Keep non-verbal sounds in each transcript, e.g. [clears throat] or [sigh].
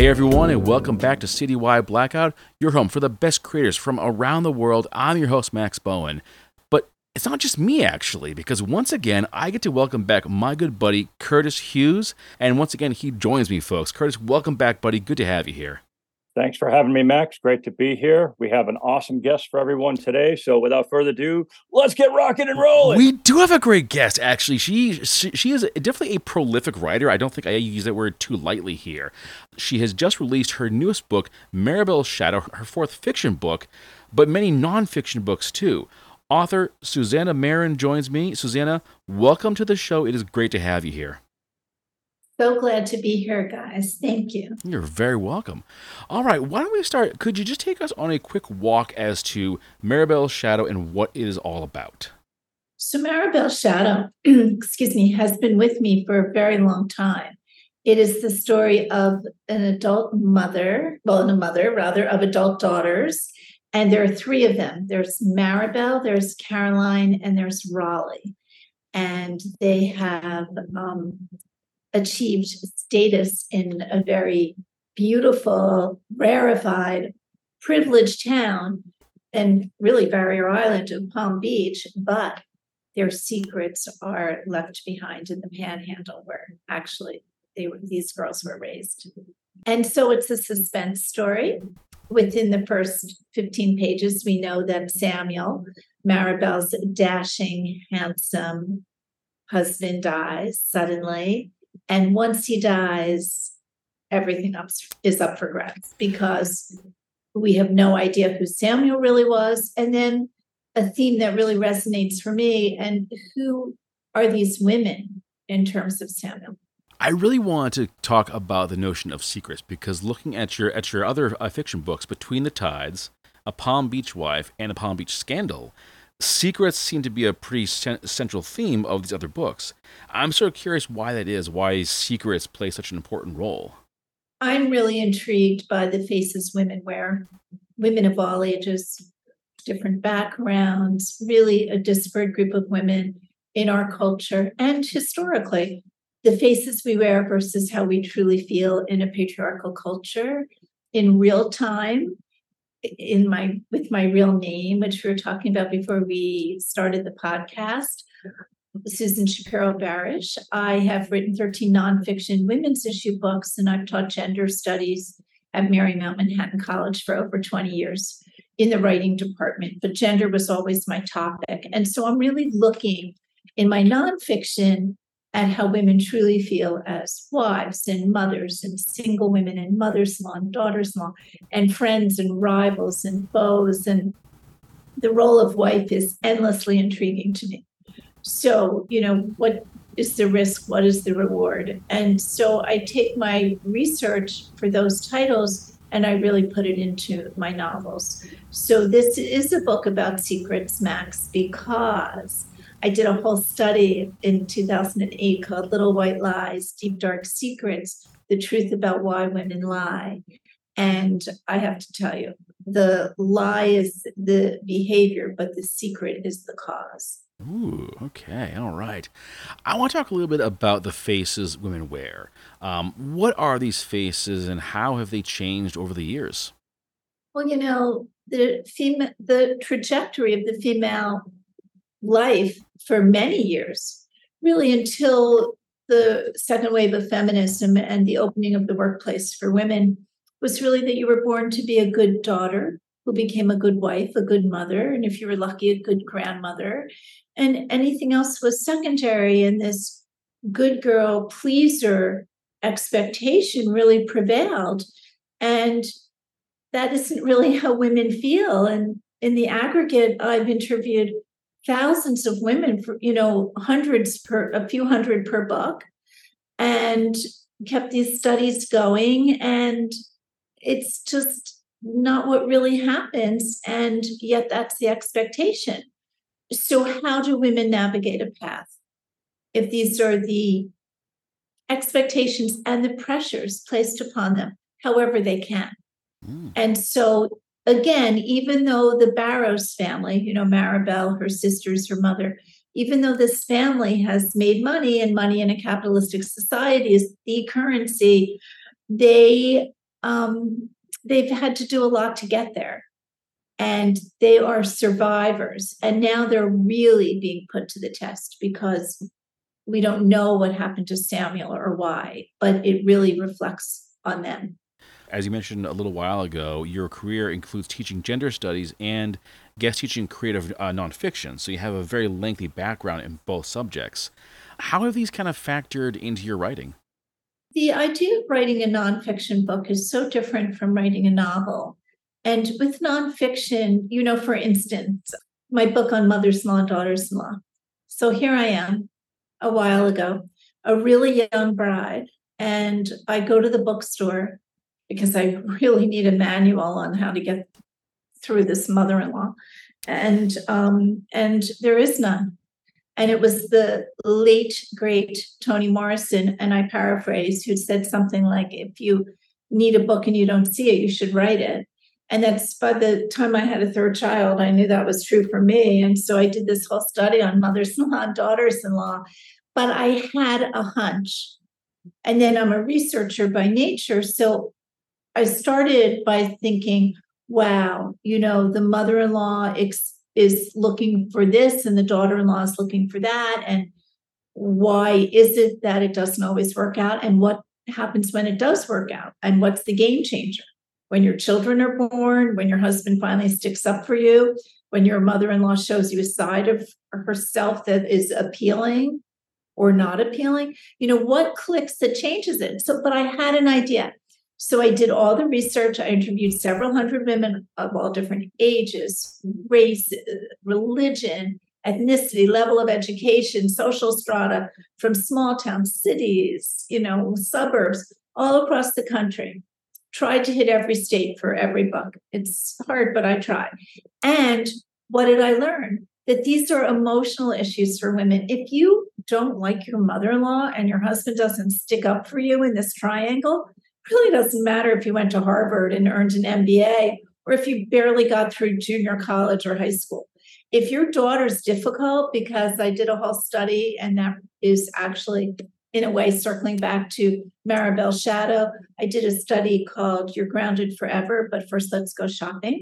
Hey everyone, and welcome back to Citywide Blackout, your home for the best creators from around the world. I'm your host, Max Bowen. But it's not just me, actually, because once again, I get to welcome back my good buddy, Curtis Hughes. And once again, he joins me, folks. Curtis, welcome back, buddy. Good to have you here. Thanks for having me, Max. Great to be here. We have an awesome guest for everyone today. So, without further ado, let's get rocking and rolling. We do have a great guest, actually. She, she is definitely a prolific writer. I don't think I use that word too lightly here. She has just released her newest book, Maribelle's Shadow, her fourth fiction book, but many nonfiction books too. Author Susannah Marren joins me. Susannah, welcome to the show. It is great to have you here. So glad to be here, guys. Thank you. You're very welcome. All right, why don't we start? Could you just take us on a quick walk as to Maribelle's Shadow and what it is all about? So, Maribelle's Shadow, [clears throat] excuse me, has been with me for a very long time. It is the story of an adult mother, well, a mother rather, of adult daughters. And there are three of them there's Maribelle, there's Caroline, and there's Raleigh. And they have um, achieved status in a very beautiful, rarefied, privileged town and really Barrier Island of Palm Beach, but their secrets are left behind in the panhandle where actually they were these girls were raised. And so it's a suspense story. Within the first 15 pages, we know that Samuel, Maribelle's dashing, handsome husband, dies suddenly and once he dies, everything is up for grabs because we have no idea who Samuel really was. And then a theme that really resonates for me and who are these women in terms of Samuel? I really want to talk about the notion of secrets because looking at your at your other uh, fiction books, Between the Tides, A Palm Beach Wife, and A Palm Beach Scandal, secrets seem to be a pretty central theme of these other books. I'm sort of curious why that is, why secrets play such an important role. I'm really intrigued by the faces women wear, women of all ages, different backgrounds, really a disparate group of women in our culture and historically. The faces we wear versus how we truly feel in a patriarchal culture in real time in my with my real name, which we were talking about before we started the podcast. Susan Shapiro Barish. I have written 13 nonfiction women's issue books, and I've taught gender studies at Marymount Manhattan College for over 20 years in the writing department. But gender was always my topic. And so I'm really looking in my nonfiction at how women truly feel as wives and mothers and single women and mothers-in-law and daughters-in-law and friends and rivals and foes. And the role of wife is endlessly intriguing to me. So you know what is the risk? What is the reward? And so i take my research for those titles and i really put it into my novels. So this is a book about secrets max because I did a whole study in 2008 called Little White Lies Deep Dark Secrets The Truth About Why Women Lie. And I have to tell you, the lie is the behavior, but the secret is the cause. Ooh, okay, all right. I want to talk a little bit about the faces women wear. Um, what are these faces, and how have they changed over the years? Well, you know, the female, the trajectory of the female life for many years, really until the second wave of feminism and the opening of the workplace for women was really that you were born to be a good daughter who became a good wife, a good mother, and if you were lucky, a good grandmother. And anything else was secondary. And this good girl pleaser expectation really prevailed. And that isn't really how women feel. And in the aggregate, I've interviewed thousands of women for you know hundreds per a few hundred per book and kept these studies going and it's just not what really happens and yet that's the expectation so how do women navigate a path if these are the expectations and the pressures placed upon them however they can mm. and so again, even though the Barrows family, you know, Maribelle, her sisters, her mother, even though this family has made money and money in a capitalistic society is the currency, they um, they've had to do a lot to get there. And they are survivors. And now they're really being put to the test because we don't know what happened to Samuel or why, but it really reflects on them. As you mentioned a little while ago, your career includes teaching gender studies and guest teaching creative uh, nonfiction. So you have a very lengthy background in both subjects. How have these kind of factored into your writing? The idea of writing a nonfiction book is so different from writing a novel. And with nonfiction, you know, for instance, my book on mothers in law and daughters in law. So here I am a while ago, a really young bride, and I go to the bookstore because I [laughs] really need a manual on how to get through this mother-in-law, and um, and there is none. And it was the late, great Toni Morrison, and I paraphrase, who said something like, if you need a book and you don't see it, you should write it. And that's by the time I had a third child, I knew that was true for me. And so I did this whole study on mothers in law and daughters in law. But I had a hunch. And then I'm a researcher by nature. So I started by thinking, wow, you know, the mother in law ex- is looking for this and the daughter-in-law is looking for that and why is it that it doesn't always work out and what happens when it does work out and what's the game changer? When your children are born when your husband finally sticks up for you when your mother-in-law shows you a side of herself that is appealing or not appealing you know what clicks that changes it? So but i had an idea so I did all the research. I interviewed several hundred women of all different ages, race, uh, religion, ethnicity, level of education, social strata from small town cities, you know, suburbs, all across the country. Tried to hit every state for every book. It's hard, but I tried. And what did I learn? That these are emotional issues for women. If you don't like your mother in law and your husband doesn't stick up for you in this triangle, really doesn't matter if you went to Harvard and earned an MBA or if you barely got through junior college or high school. If your daughter's difficult, because I did a whole study, and that is actually, in a way, circling back to Maribelle Shadow, I did a study called You're Grounded Forever, but first let's go shopping.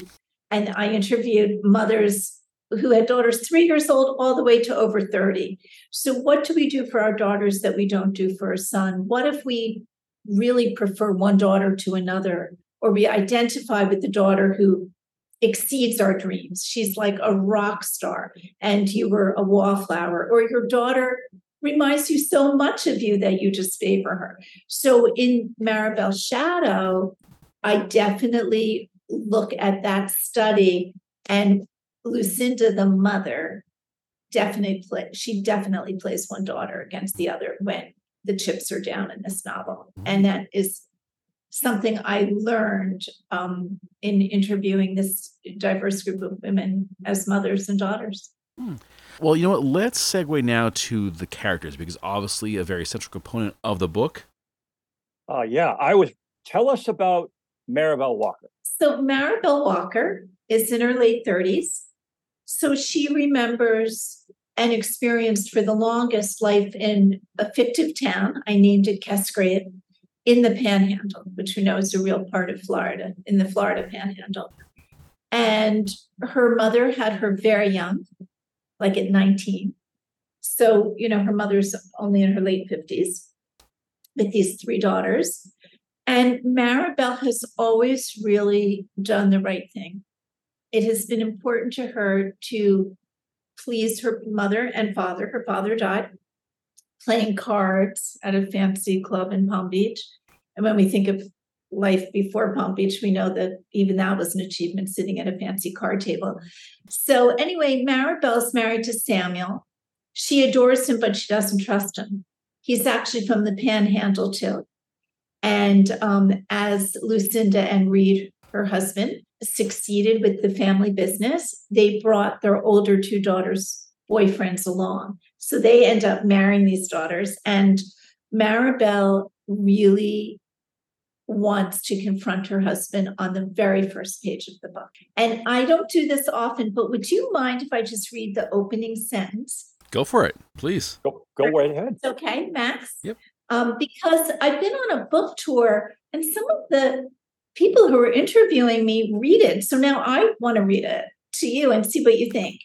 And I interviewed mothers who had daughters three years old all the way to over 30. So, what do we do for our daughters that we don't do for a son? What if we really prefer one daughter to another, or we identify with the daughter who exceeds our dreams. She's like a rock star, and you were a wallflower, or your daughter reminds you so much of you that you just favor her. So in Maribelle's Shadow, I definitely look at that study and Lucinda, the mother, definitely play, she definitely plays one daughter against the other when the chips are down in this novel. And mm-hmm. that is something I learned um, in interviewing this diverse group of women as mothers and daughters. Hmm. Well, you know what? Let's segue now to the characters because obviously a very central component of the book. Uh, yeah, I was. Tell us about Maribelle Walker. So Maribelle Walker is in her late 30s. So she remembers and experienced for the longest life in a fictive town. I named it Cascade in the Panhandle, which we know is a real part of Florida, in the Florida Panhandle. And her mother had her very young, like at 19. So, you know, her mother's only in her late 50s with these three daughters. And Maribelle has always really done the right thing. It has been important to her to pleased her mother and father. Her father died playing cards at a fancy club in Palm Beach. And when we think of life before Palm Beach, we know that even that was an achievement sitting at a fancy card table. So, anyway, Maribelle's married to Samuel. She adores him, but she doesn't trust him. He's actually from the panhandle, too. And um, as Lucinda and Reed, her husband, succeeded with the family business, they brought their older two daughters' boyfriends along. So they end up marrying these daughters. And Maribelle really wants to confront her husband on the very first page of the book. And I don't do this often, but would you mind if I just read the opening sentence? Go for it, please. Go, go right ahead. It's okay, Max? Yep. Um, because I've been on a book tour and some of the people who are interviewing me read it. So now I want to read it to you and see what you think.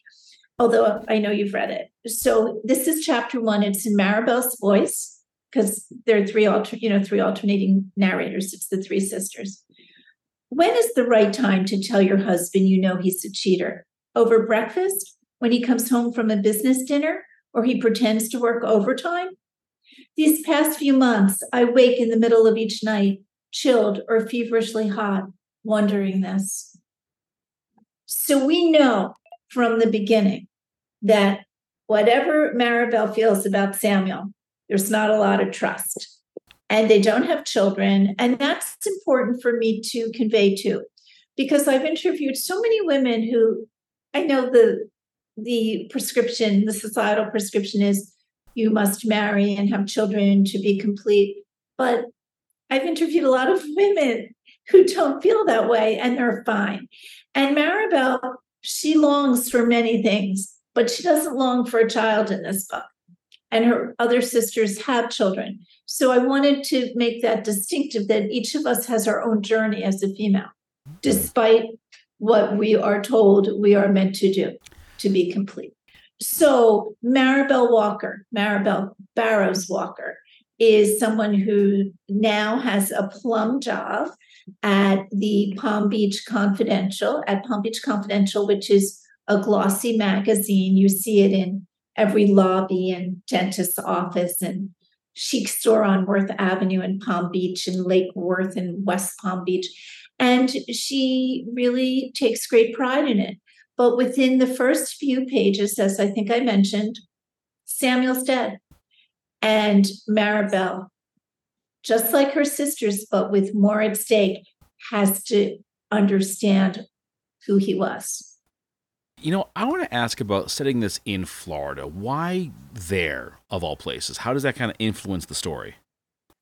Although I know you've read it. So this is chapter one. It's in Maribelle's voice because there are three alter, you know, three alternating narrators. It's the three sisters. When is the right time to tell your husband you know he's a cheater? Over breakfast? When he comes home from a business dinner? Or he pretends to work overtime? These past few months, I wake in the middle of each night, chilled or feverishly hot, wondering this. So we know from the beginning that whatever Maribelle feels about Samuel, there's not a lot of trust. And they don't have children. And that's important for me to convey too, because I've interviewed so many women who I know the the prescription, the societal prescription is you must marry and have children to be complete. But I've interviewed a lot of women who don't feel that way and they're fine. And Maribelle, she longs for many things, but she doesn't long for a child in this book. And her other sisters have children. So I wanted to make that distinctive that each of us has our own journey as a female, despite what we are told we are meant to do to be complete. So Maribelle Walker, Maribelle Barrows Walker, is someone who now has a plum job at the Palm Beach Confidential, at Palm Beach Confidential, which is a glossy magazine. You see it in every lobby and dentist's office and chic store on Worth Avenue in Palm Beach and Lake Worth and West Palm Beach. And she really takes great pride in it. But within the first few pages, as I think I mentioned, Samuel's dead. And Maribelle, just like her sisters, but with more at stake, has to understand who he was. You know, I want to ask about setting this in Florida. Why there, of all places? How does that kind of influence the story?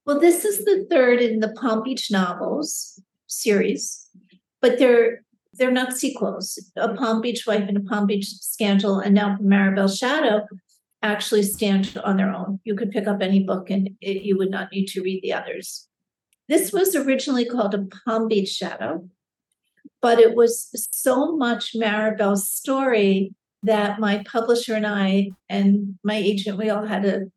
Well, this is the third in the Palm Beach novels series, but they're they're not sequels. A Palm Beach Wife and a Palm Beach Scandal, and now Maribelle's Shadow actually stand on their own. You could pick up any book and it, you would not need to read the others. This was originally called a Palm Beach Shadow, but it was so much Maribelle's story that my publisher and I and my agent, we all had a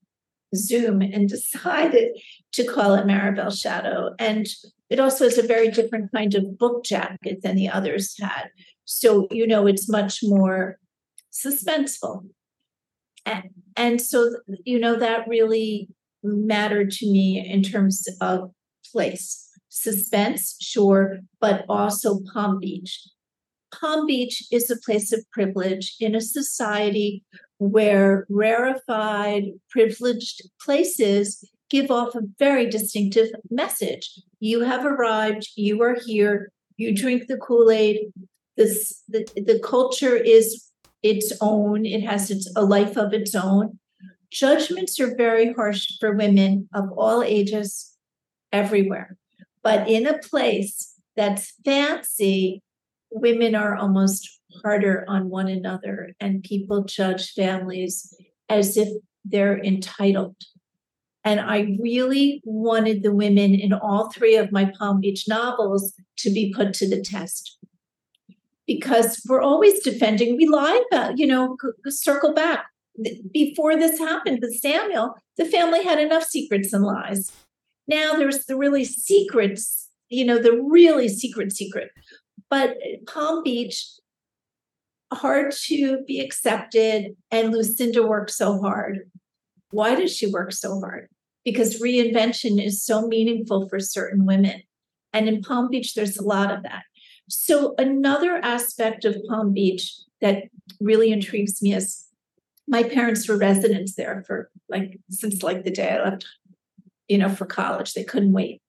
Zoom and [laughs] decided to call it Maribelle Shadow. And it also has a very different kind of book jacket than the others had. So, you know, it's much more suspenseful and, and so you know that really mattered to me in terms of place. Suspense sure but also palm beach. Palm beach is a place of privilege in a society where rarefied privileged places give off a very distinctive message. You have arrived you are here you drink the kool-aid. This the, the culture is its own, it has its a life of its own. Judgments are very harsh for women of all ages everywhere. But in a place that's fancy, women are almost harder on one another, and people judge families as if they're entitled. And I really wanted the women in all three of my Palm Beach novels to be put to the test because we're always defending. We lie about, you know, circle back. Before this happened with Samuel, the family had enough secrets and lies. Now there's the really secrets, you know, the really secret secret. But Palm Beach, hard to be accepted. And Lucinda worked so hard. Why does she work so hard? Because reinvention is so meaningful for certain women. And in Palm Beach, there's a lot of that. So, another aspect of Palm Beach that really intrigues me is my parents were residents there for like since like the day I left, you know, for college. They couldn't wait.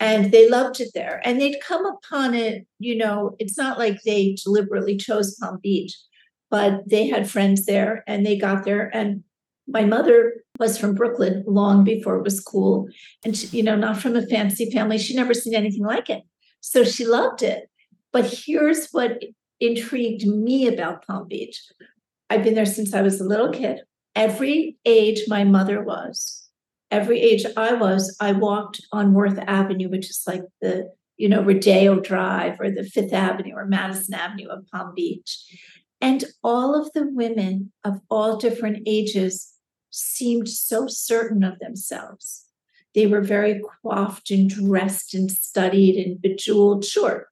And they loved it there. And they'd come upon it, you know, it's not like they deliberately chose Palm Beach, but they had friends there and they got there. And my mother was from Brooklyn long before it was cool. And, she, you know, not from a fancy family. She'd never seen anything like it. So she loved it. But here's what intrigued me about Palm Beach. I've been there since I was a little kid. Every age my mother was, every age I was, I walked on Worth Avenue, which is like the you know, Rodeo Drive or the Fifth Avenue or Madison Avenue of Palm Beach. And all of the women of all different ages seemed so certain of themselves. They were very coiffed and dressed and studied and bejeweled, sure.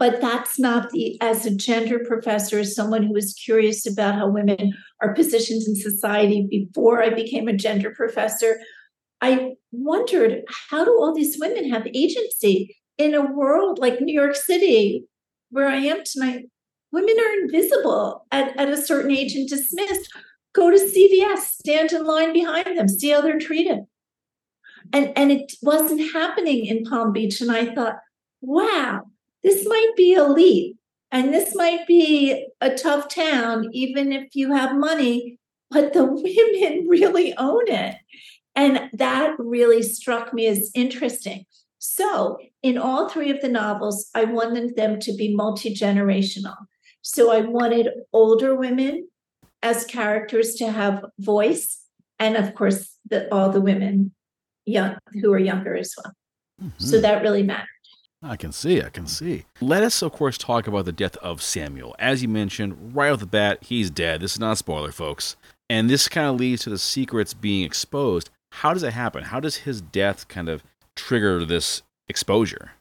But that's not the, as a gender professor, as someone who was curious about how women are positioned in society before I became a gender professor, I wondered how do all these women have agency in a world like New York City, where I am tonight? Women are invisible at, at a certain age and dismissed. Go to CVS, stand in line behind them, see how they're treated. And, and it wasn't happening in Palm Beach. And I thought, wow, this might be elite and this might be a tough town, even if you have money, but the [laughs] women really own it. And that really struck me as interesting. So, in all three of the novels, I wanted them to be multi generational. So, I wanted older women as characters to have voice, and of course, the, all the women young who are younger as well. Mm-hmm. So that really mattered. I can see, I can see. Let us, of course, talk about the death of Samuel. As you mentioned, right off the bat, he's dead. This is not a spoiler, folks. And this kind of leads to the secrets being exposed. How does it happen? How does his death kind of trigger this exposure?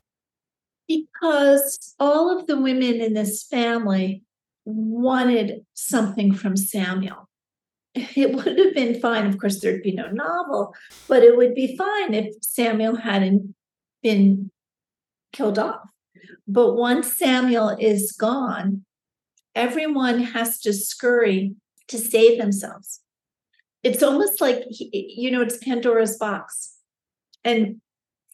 Because all of the women in this family wanted something from Samuel. It would have been fine. Of course, there'd be no novel, but it would be fine if Samuel hadn't been killed off. But once Samuel is gone, everyone has to scurry to save themselves. It's almost like, you know, it's Pandora's box. And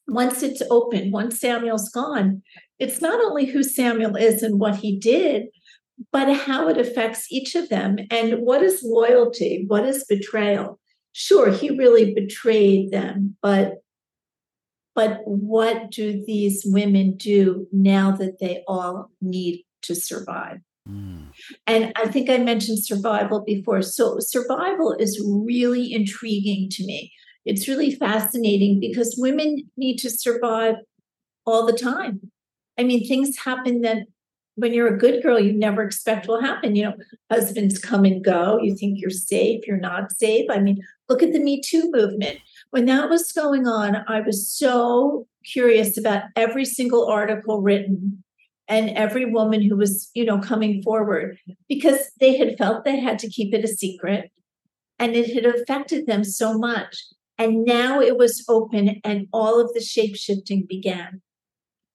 once it's open, once Samuel's gone, it's not only who Samuel is and what he did, but how it affects each of them. And what is loyalty? What is betrayal? Sure, he really betrayed them, but but what do these women do now that they all need to survive? Mm. And I think I mentioned survival before. So, survival is really intriguing to me. It's really fascinating because women need to survive all the time. I mean, things happen that when you're a good girl, you never expect will happen. You know, husbands come and go. You think you're safe, you're not safe. I mean, look at the Me Too movement. When that was going on, I was so curious about every single article written and every woman who was, you know, coming forward because they had felt they had to keep it a secret and it had affected them so much. And now it was open and all of the shape shifting began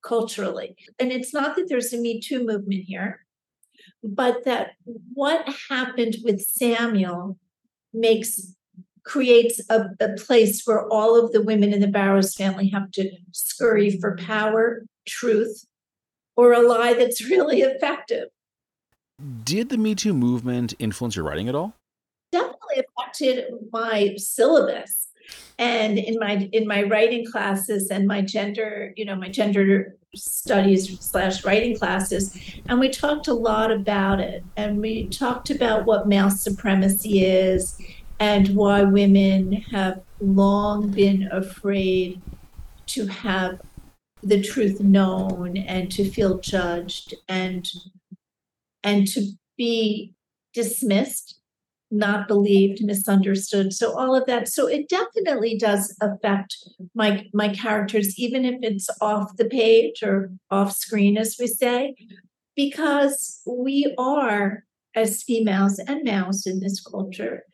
culturally. And it's not that there's a Me Too movement here, but that what happened with Samuel makes creates a, a place where all of the women in the Barrows family have to scurry for power, truth, or a lie that's [laughs] really effective. Did the Me Too movement influence your writing at all? Definitely affected my syllabus and in my in my writing classes and my gender you know my gender studies slash writing classes and we talked a lot about it. And we talked about what male supremacy is and why women have long been afraid to have the truth known and to feel judged and and to be dismissed not believed, misunderstood. So all of that. So it definitely does affect my my characters, even if it's off the page or off screen, as we say, because we are as females and males in this culture,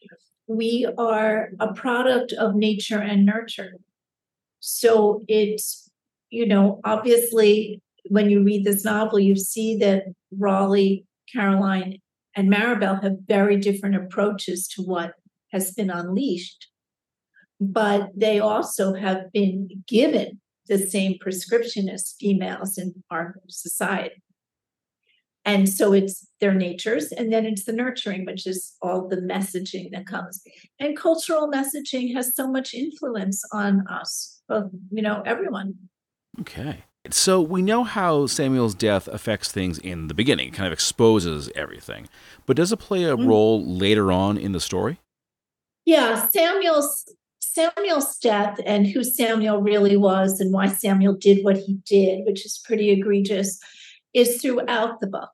we are a product of nature and nurture. So it's, you know, obviously when you read this novel, you see that Raleigh, Caroline, and Maribelle have very different approaches to what has been unleashed. But they also have been given the same prescription as females in our society. And so it's their natures, and then it's the nurturing, which is all the messaging that comes. And cultural messaging has so much influence on us, both, you know, everyone. Okay. So we know how Samuel's death affects things in the beginning, kind of exposes everything. But does it play a mm-hmm. role later on in the story? Yeah, Samuel's Samuel's death and who Samuel really was and why Samuel did what he did, which is pretty egregious, is throughout the book.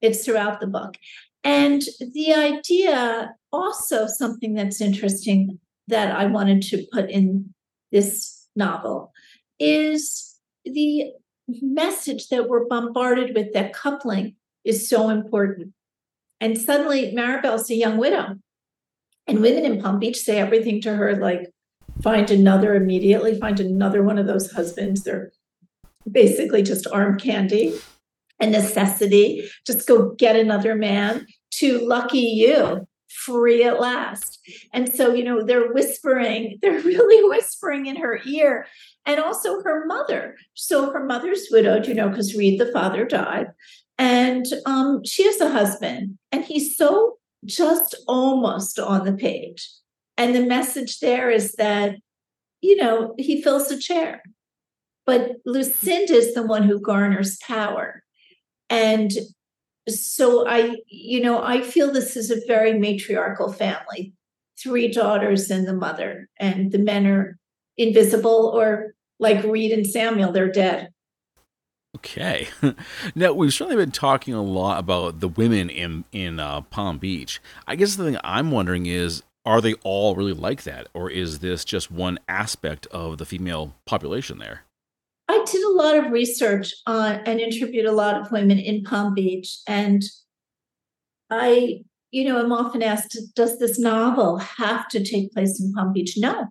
It's throughout the book. And the idea, also something that's interesting that I wanted to put in this novel, is the message that we're bombarded with that coupling is so important. And suddenly, Maribelle's a young widow. And women in Palm Beach say everything to her like, find another immediately, find another one of those husbands. They're basically just arm candy a necessity. Just go get another man to lucky you, free at last. And so, you know, they're whispering, [laughs] they're really whispering in her ear. And also her mother. So her mother's widowed, you know, because Reed, the father, died. And um, she has a husband, and he's so just almost on the page. And the message there is that, you know, he fills the chair. But Lucinda is the one who garners power. And so I, you know, I feel this is a very matriarchal family three daughters and the mother, and the men are invisible or like Reed and Samuel, they're dead. Okay. [laughs] now we've certainly been talking a lot about the women in in uh, Palm Beach. I guess the thing I'm wondering is, are they all really like that, or is this just one aspect of the female population there? Lot of research on and interviewed a lot of women in Palm Beach, and I, you know, I'm often asked, does this novel have to take place in Palm Beach? No.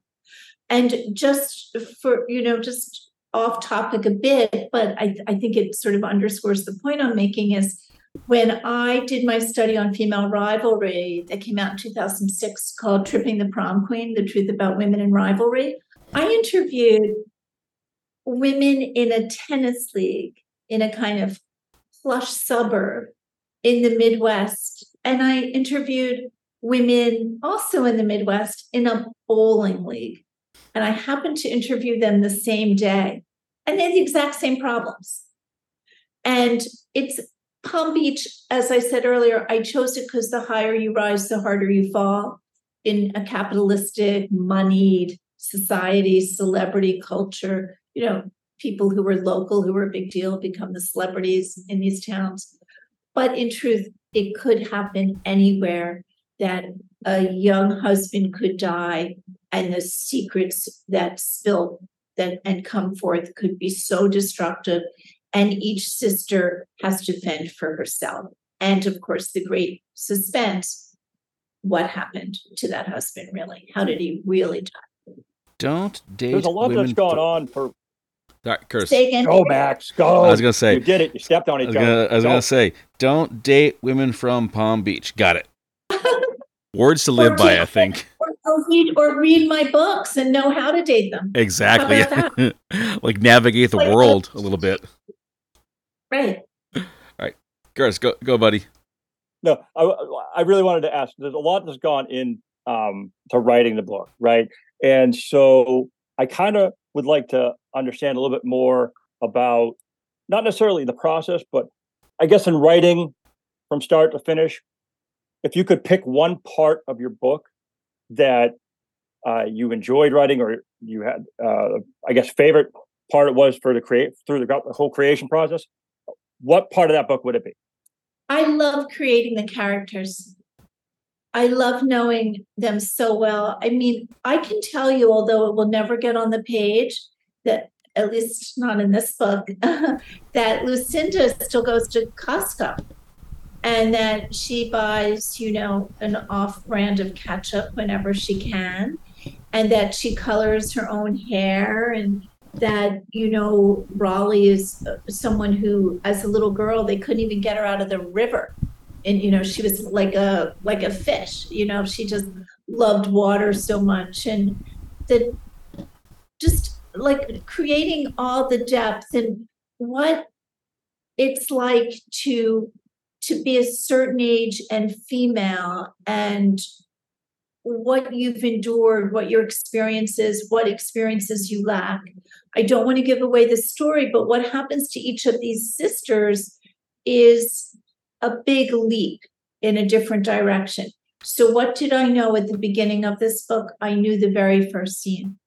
And just for, you know, just off topic a bit, but I, I think it sort of underscores the point I'm making is when I did my study on female rivalry that came out in 2006 called Tripping the Prom Queen The Truth About Women in Rivalry, I interviewed women in a tennis league in a kind of plush suburb in the Midwest. And I interviewed women also in the Midwest in a bowling league. And I happened to interview them the same day. And they had the exact same problems. And it's Palm Beach, as I said earlier, I chose it because the higher you rise, the harder you fall in a capitalistic, moneyed society, celebrity culture you know, people who were local, who were a big deal, become the celebrities in these towns. But in truth, it could happen anywhere that a young husband could die and the secrets that spill that and come forth could be so destructive. And each sister has to fend for herself. And of course the great suspense what happened to that husband really? How did he really die? Don't date there's a lot that's going on for Right, Curtis. Go, Max. Go. I was gonna say you did it. You stepped on each other. I was, gonna, gonna say, don't date women from Palm Beach. Got it. [laughs] Words to live by, I think. Or, or, read or read my books and know how to date them. Exactly. [laughs] like navigate the like, world a little bit. Right. All right, Curtis, go go, buddy. No, I, I really wanted to ask. There's a lot that's gone in um, to writing the book, right? And so I kind of would like to understand a little bit more about not necessarily the process, but I guess in writing from start to finish, if you could pick one part of your book that uh, you enjoyed writing or you had, uh, I guess, favorite part it was for the create through the, the whole creation process, what part of that book would it be? I love creating the characters. I love knowing them so well. I mean, I can tell you, although it will never get on the page, that at least not in this book, [laughs] that Lucinda still goes to Costco and that she buys, you know, an off brand of ketchup whenever she can, and that she colors her own hair, and that, you know, Raleigh is someone who, as a little girl, they couldn't even get her out of the river. And, you know, she was like a like a fish, you know, she just loved water so much. And that just like creating all the depth and what it's like to to be a certain age and female and what you've endured, what your experiences, what experiences you lack. I don't want to give away the story, but what happens to each of these sisters is a big leap in a different direction. So, what did I know at the beginning of this book? I knew the very first scene.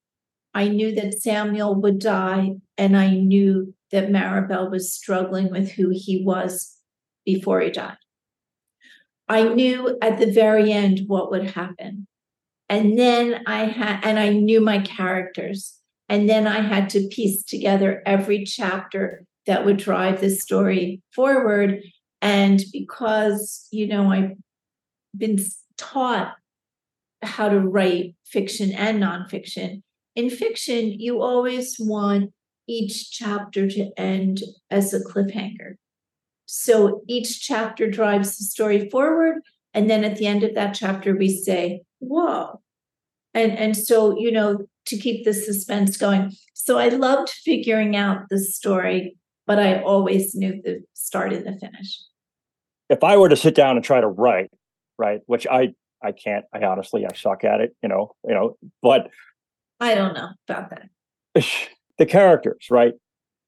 I knew that Samuel would die, and I knew that Maribelle was struggling with who he was before he died. I knew at the very end what would happen. And then I had, and I knew my characters. And then I had to piece together every chapter that would drive the story forward. And because, you know, I've been taught how to write fiction and nonfiction, in fiction, you always want each chapter to end as a cliffhanger. So each chapter drives the story forward. And then at the end of that chapter, we say, whoa. And, and so, you know, to keep the suspense going. So I loved figuring out the story, but I always knew the start and the finish. If I were to sit down and try to write, right, which I I can't, I honestly I suck at it, you know, you know, but I don't know about that. [sighs] The characters, right?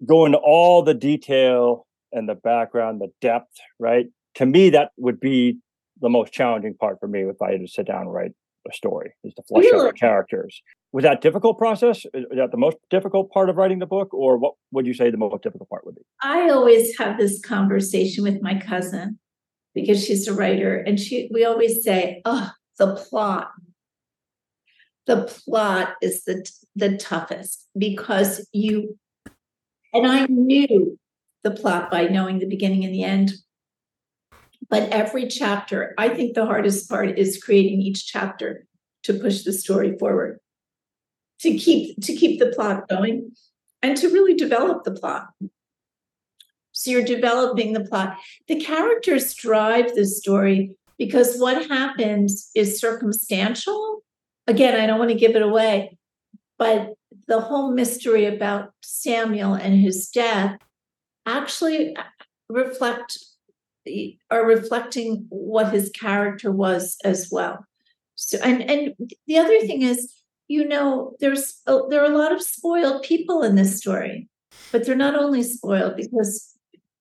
Go into all the detail and the background, the depth, right? To me, that would be the most challenging part for me if I had to sit down and write a story, is to flesh out the characters. Was that difficult process? Is that the most difficult part of writing the book, or what would you say the most difficult part would be? I always have this conversation with my cousin because she's a writer, and she we always say, "Oh, the plot." The plot is the the toughest because you and I knew the plot by knowing the beginning and the end. But every chapter, I think the hardest part is creating each chapter to push the story forward, to keep to keep the plot going, and to really develop the plot. So you're developing the plot. The characters drive the story because what happens is circumstantial. Again, I don't want to give it away, but the whole mystery about Samuel and his death actually uh, reflect are reflecting what his character was as well. So and and the other thing is, you know, there's a, there are a lot of spoiled people in this story, but they're not only spoiled because,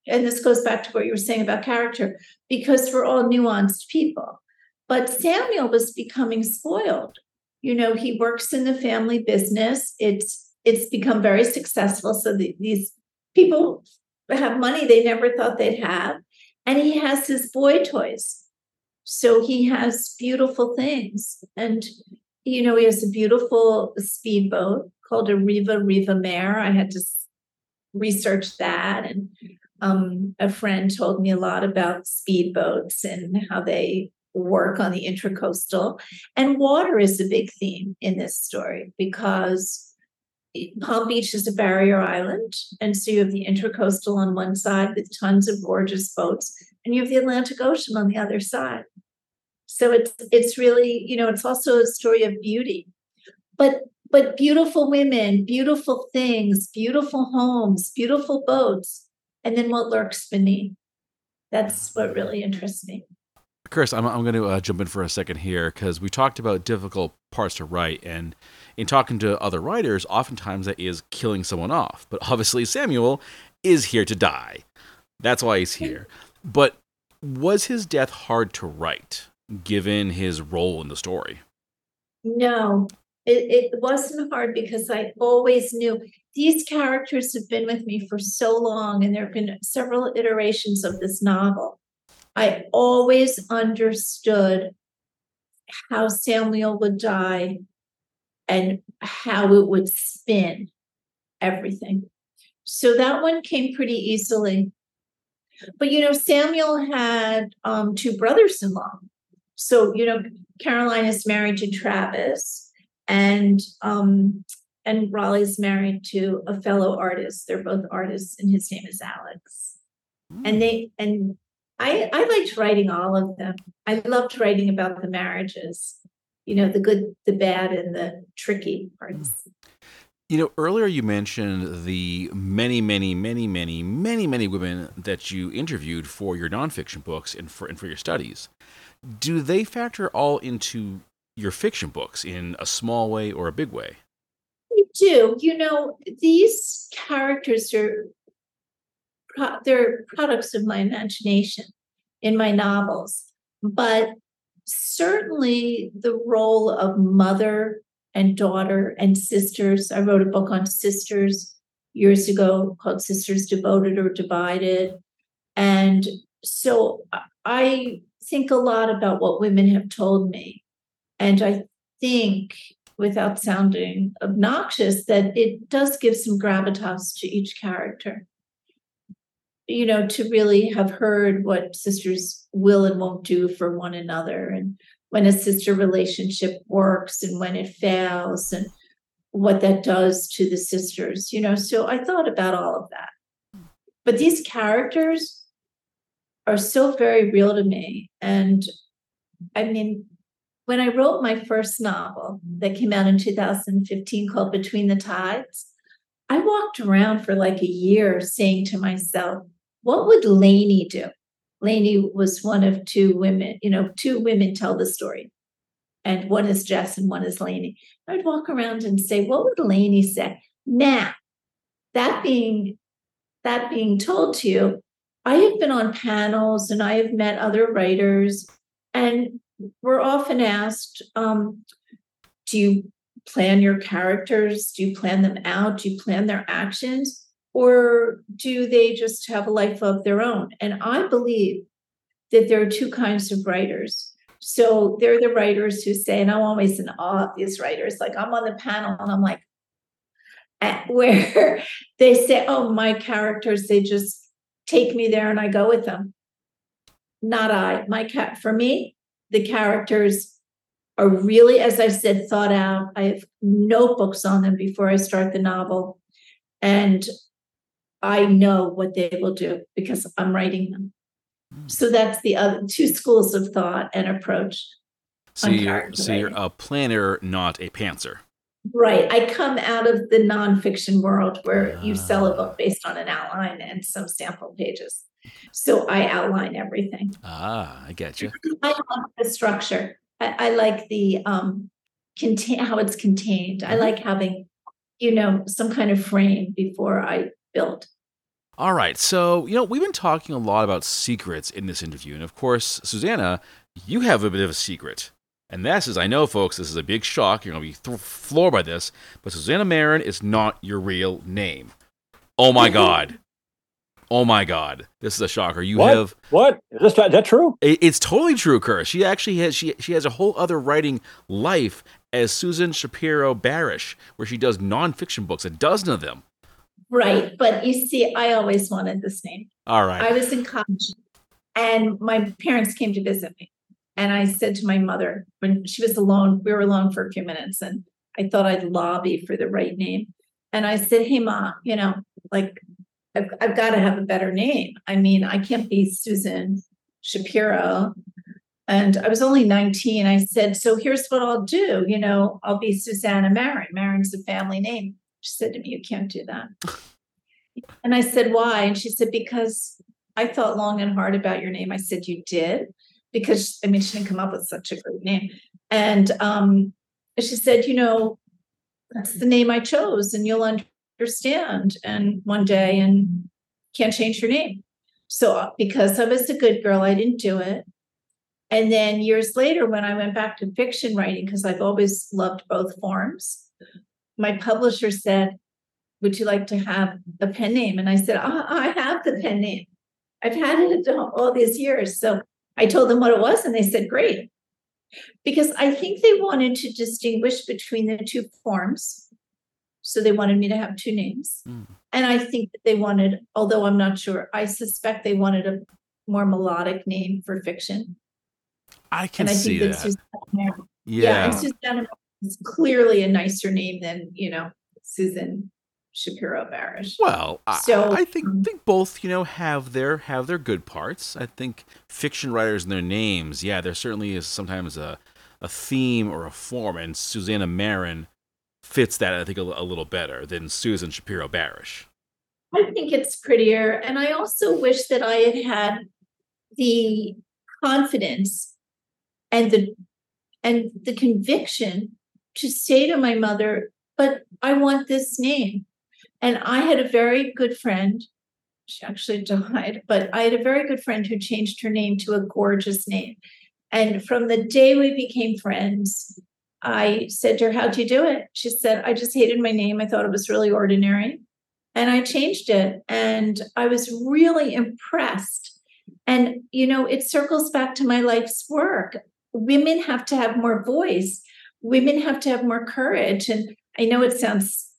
and this goes back to what you were saying about character, because we're all nuanced people. But Samuel was becoming spoiled. You know, he works in the family business. It's it's become very successful. So the, these people have money they never thought they'd have. And he has his boy toys. So he has beautiful things. And, you know, he has a beautiful speedboat called a Riva Riva Mare. I had to research that. And um, a friend told me a lot about speedboats and how they work on the intracoastal. And water is a big theme in this story because Palm Beach is a barrier island. And so you have the intracoastal on one side with tons of gorgeous boats, and you have the Atlantic Ocean on the other side. So it's it's really, you know, it's also a story of beauty. But but beautiful women, beautiful things, beautiful homes, beautiful boats, and then what lurks beneath. That's what really interests me. Chris, I'm, I'm going to uh, jump in for a second here because we talked about difficult parts to write, and in talking to other writers, oftentimes that is killing someone off. But obviously, Samuel is here to die. That's why he's here. But was his death hard to write, given his role in the story? No, it, it wasn't hard because I always knew these characters have been with me for so long, and there have been several iterations of this novel. I always understood how Samuel would die and how it would spin everything. So that one came pretty easily. But you know, Samuel had um, two brothers in law. So, you know, Caroline is married to Travis, and um, and Raleigh's married to a fellow artist. They're both artists, and his name is Alex. And they and I, I liked writing all of them. I loved writing about the marriages, you know, the good, the bad, and the tricky parts. You know, earlier you mentioned the many, many, many, many, many, many women that you interviewed for your nonfiction books and for and for your studies. Do they factor all into your fiction books in a small way or a big way? They do. You know, these characters are they're products of my imagination in my novels. But certainly the role of mother and daughter and sisters. I wrote a book on sisters years ago called Sisters Devoted or Divided. And so I think a lot about what women have told me. And I think, without sounding obnoxious, that it does give some gravitas to each character. You know, to really have heard what sisters will and won't do for one another, and when a sister relationship works and when it fails, and what that does to the sisters, you know. So I thought about all of that. But these characters are so very real to me. And I mean, when I wrote my first novel that came out in 2015 called Between the Tides, I walked around for like a year saying to myself, what would Lainey do? Lainey was one of two women, you know, two women tell the story. And one is Jess and one is Lainey. I'd walk around and say, what would Lainey say? Now, that being that being told to you, I have been on panels and I have met other writers, and we're often asked, um, do you plan your characters? Do you plan them out? Do you plan their actions? Or do they just have a life of their own? And I believe that there are two kinds of writers. So they're the writers who say, and I'm always in awe of these writers. Like I'm on the panel and I'm like, where [laughs] they say, oh, my characters, they just take me there and I go with them. Not I. My cat for me, the characters are really, as I said, thought out. I have notebooks on them before I start the novel. And I know what they will do because I'm writing them. Hmm. So that's the other two schools of thought and approach. So you're so you're a planner, not a pantser. Right. I come out of the nonfiction world where you sell a book ah. based on an outline and some sample pages. So I outline everything. Ah, I get you. I like the structure. I, I like the um contain how it's contained. I mm-hmm. like having, you know, some kind of frame before I build. All right. So, you know, we've been talking a lot about secrets in this interview. And of course, Susannah, you have a bit of a secret. And this that is, I know, folks, this is a big shock. You're going to be th- floored by this, but Susannah Marren is not your real name. Oh my God. Oh my God. This is a shocker. You what? have. What? Is, this, is that true? It, it's totally true, Kerr. She actually has, she, she has a whole other writing life as Susan Shapiro Barash, where she does nonfiction books, a dozen of them. Right. But you see, I always wanted this name. All right. I was in college and my parents came to visit me. And I said to my mother when she was alone, we were alone for a few minutes, and I thought I'd lobby for the right name. And I said, Hey, Ma, you know, like I've, I've got to have a better name. I mean, I can't be Susan Shapiro. And I was only 19. I said, So here's what I'll do. You know, I'll be Susannah Marren. Marren's a family name. She said to me, You can't do that. [laughs] and I said, Why? And she said, Because I thought long and hard about your name. I said, You did? Because I mean, she didn't come up with such a great name. And um, she said, You know, that's the name I chose, and you'll understand. And one day, and can't change your name. So, uh, because I was a good girl, I didn't do it. And then years later, when I went back to fiction writing, because I've always loved both forms, my publisher said, Would you like to have a pen name? And I said, I, I have the pen name. I've had it [laughs] all these years. So I told them what it was, and they said, Great. Because I think they wanted to distinguish between the two forms. So they wanted me to have two names. Mm. And I think that they wanted, although I'm not sure, I suspect they wanted a more melodic name for fiction. I can and I see think that. Susannah, yeah. yeah, and Susannah is clearly a nicer name than you know Susan Shapiro Barash. Well, so, I, I think um, think both you know have their have their good parts. I think fiction writers and their names, yeah, there certainly is sometimes a a theme or a form, and Susannah Marren fits that I think a, a little better than Susan Shapiro Barash. I think it's prettier, and I also wish that I had had the confidence and the and the conviction to say to my mother, but I want this name. And I had a very good friend. She actually [laughs] died, but I had a very good friend who changed her name to a gorgeous name. And from the day we became friends, I said to her, How'd you do it? She said, I just hated my name. I thought it was really ordinary. And I changed it. And I was really impressed. And, you know, it circles back to my life's work. Women have to have more voice, women have to have more courage. And I know it sounds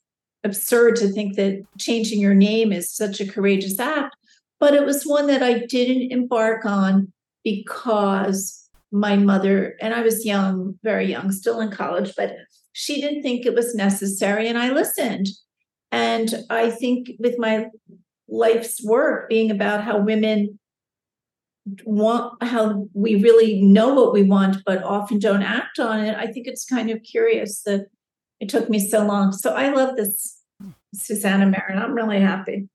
absurd to think that changing your name is such a courageous act, but it was one that I didn't embark on because my mother, and I was young, very young, still in college, but she didn't think it was necessary. And I listened. And I think with my life's work being about how women want, how we really know what we want, but often don't act on it, I think it's kind of curious that it took me so long. So I love this, Susannah Marren. I'm really happy.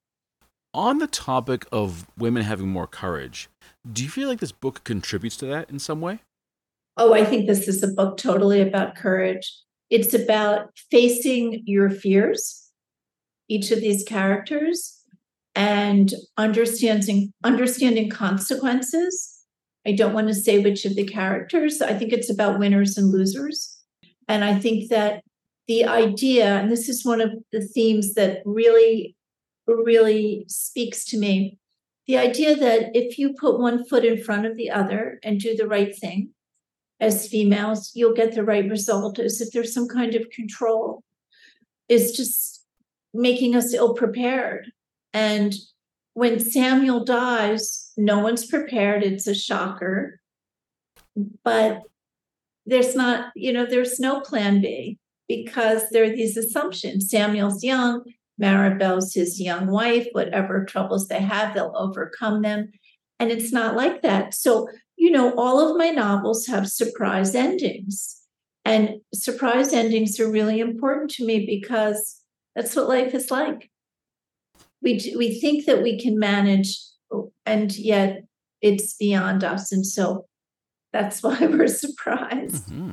On the topic of women having more courage, do you feel like this book contributes to that in some way? Oh, I think this is a book totally about courage. It's about facing your fears, each of these characters, and understanding understanding consequences. I don't want to say which of the characters. I think it's about winners and losers. And I think that the idea, and this is one of the themes that really, really speaks to me, the idea that if you put one foot in front of the other and do the right thing as females, you'll get the right result, as if there's some kind of control, is just making us ill prepared. And when Samuel dies, no one's prepared. It's a shocker. But there's not, you know, there's no plan B because there are these assumptions. Samuel's young, Maribelle's his young wife, whatever troubles they have, they'll overcome them. And it's not like that. So, you know, all of my novels have surprise endings. And surprise endings are really important to me because that's what life is like. We, we think that we can manage, and yet it's beyond us. And so that's [laughs] why we're surprised. Mm-hmm.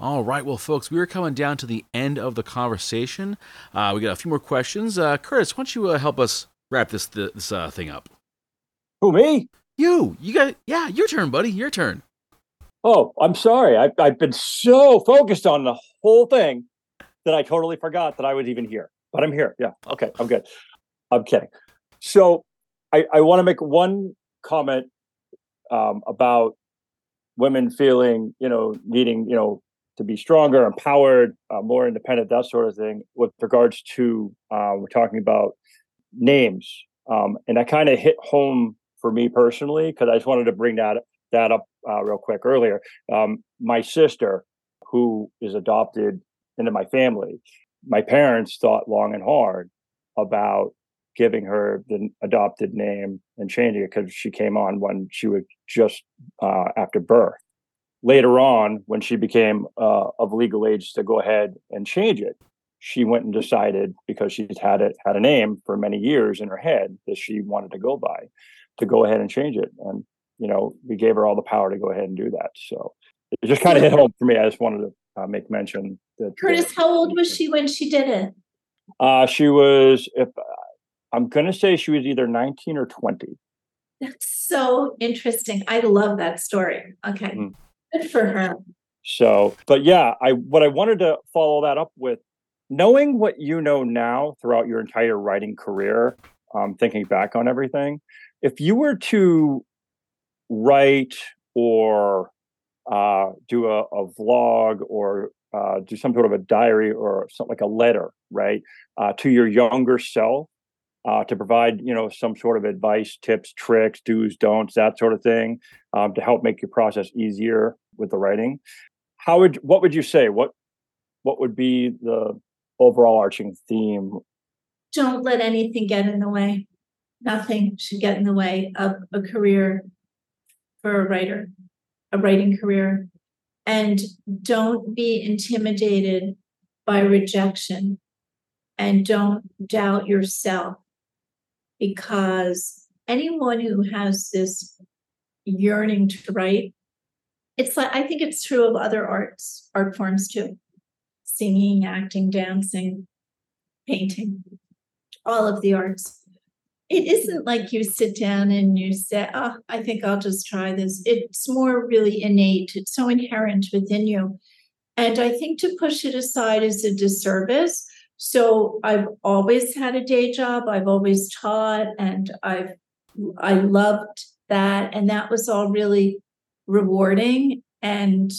All right, well, folks, we are coming down to the end of the conversation. Uh, we got a few more questions. Uh, Curtis, why don't you uh, help us wrap this this uh, thing up? Who me? You, you got yeah, your turn, buddy, your turn. Oh, I'm sorry. I've I've been so focused on the whole thing that I totally forgot that I was even here. But I'm here. Yeah. Okay. I'm good. I'm kidding. So I I want to make one comment um, about women feeling, you know, needing, you know, to be stronger, empowered, uh, more independent, that sort of thing. With regards to, uh, we're talking about names, um, and that kind of hit home for me personally because I just wanted to bring that that up uh, real quick earlier. Um, my sister, who is adopted into my family, my parents thought long and hard about giving her the adopted name and changing it because she came on when she was just uh, after birth later on, when she became uh, of legal age to go ahead and change it, she went and decided because she's had it had a name for many years in her head that she wanted to go by, to go ahead and change it. And you know, we gave her all the power to go ahead and do that. So it just kind of hit home for me. I just wanted to uh, make mention that. Curtis, uh, how old was she when she did it? Uh, she was. If I'm going to say she was either 19 or 20. That's so interesting. I love that story. Okay. Mm-hmm. Good for her. So, but yeah, I what I wanted to follow that up with knowing what you know now throughout your entire writing career, um, thinking back on everything, if you were to write or uh, do a, a, vlog or uh, do some sort of a diary or something like a letter, right, uh, to your younger self, uh, to provide you know some sort of advice, tips, tricks, do's, don'ts, that sort of thing, um, to help make your process easier with the writing. How would what would you say? What what would be the overall arching theme? Don't let anything get in the way. Nothing should get in the way of a career for a writer, a writing career. And don't be intimidated by rejection and don't doubt yourself because anyone who has this yearning to write, it's like I think it's true of other arts, art forms too. Singing, acting, dancing, painting, all of the arts. it isn't like you sit down and you say, Oh, I think I'll just try this. It's more really innate, it's so inherent within you. And I think to push it aside is a disservice. So I've always had a day job, I've always taught, and I've I loved that. And that was all really rewarding. And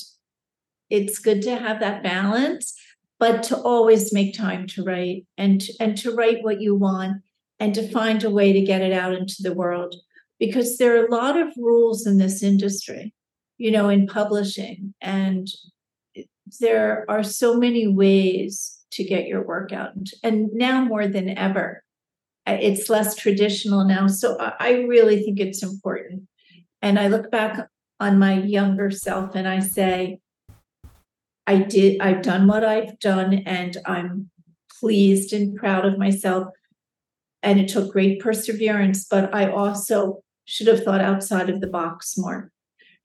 it's good to have that balance, but to always make time to write and, and to write what you want and to find a way to get it out into the world. Because there are a lot of rules in this industry, you know, in publishing. And there are so many ways to get your work out. And now more than ever, uh, it's less traditional now. So I really think it's important. And I look back on my younger self and I say, I did, I've done what I've done, and I'm pleased and proud of myself. And it took great perseverance, but I also should have thought outside of the box more.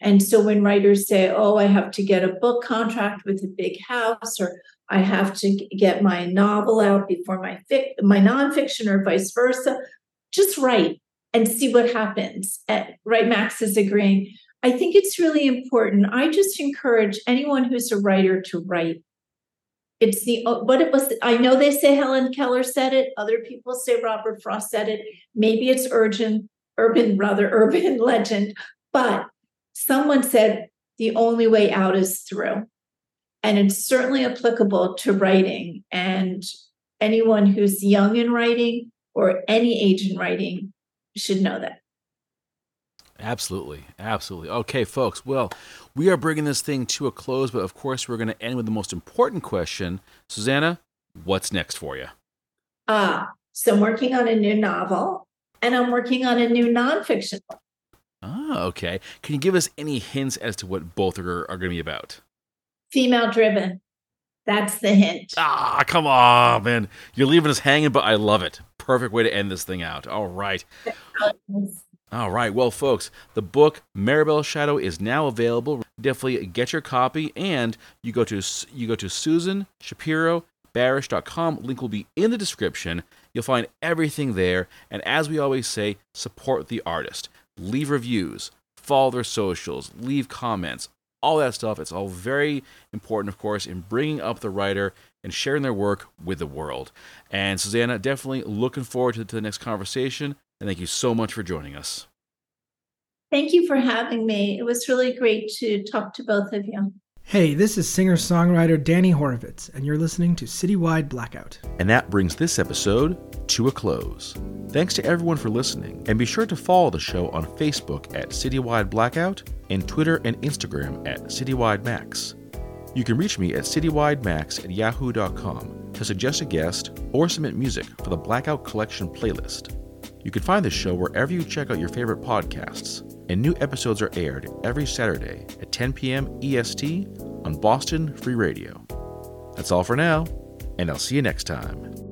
And so when writers say, oh, I have to get a book contract with a big house, or I have to get my novel out before my fic- my nonfiction, or vice versa, just write and see what happens. And, right, Max is agreeing. I think it's really important. I just encourage anyone who's a writer to write. It's the oh, what it was. I know they say Helen Keller said it. Other people say Robert Frost said it. Maybe it's urgent, urban, rather urban [laughs] legend. But someone said the only way out is through. And it's certainly applicable to writing. And anyone who's young in writing or any age in writing should know that. Absolutely. Absolutely. Okay, folks. Well, we are bringing this thing to a close, but of course, we're going to end with the most important question. Susannah, what's next for you? Ah, so I'm working on a new novel and I'm working on a new nonfiction book. Ah, okay. Can you give us any hints as to what both are, are going to be about? Female driven. That's the hint. Ah, come on, man. You're leaving us hanging, but I love it. Perfect way to end this thing out. All right. All right. Well, folks, the book Maribelle Shadow is now available. Definitely get your copy and you go to you go to Susan Shapiro Barash.com. Link will be in the description. You'll find everything there. And as we always say, support the artist. Leave reviews, follow their socials, leave comments, all that stuff. It's all very important, of course, in bringing up the writer and sharing their work with the world. And Susannah, definitely looking forward to, to the next conversation. And thank you so much for joining us. Thank you for having me. It was really great to talk to both of you. Hey, this is singer songwriter Danny Horovitz, and you're listening to Citywide Blackout. And that brings this episode to a close. Thanks to everyone for listening, and be sure to follow the show on Facebook at Citywide Blackout and Twitter and Instagram at Citywide Max. You can reach me at citywidemax at yahoo.com to suggest a guest or submit music for the Blackout Collection playlist. You can find the show wherever you check out your favorite podcasts, and new episodes are aired every Saturday at 10 p.m. EST on Boston Free Radio. That's all for now, and I'll see you next time.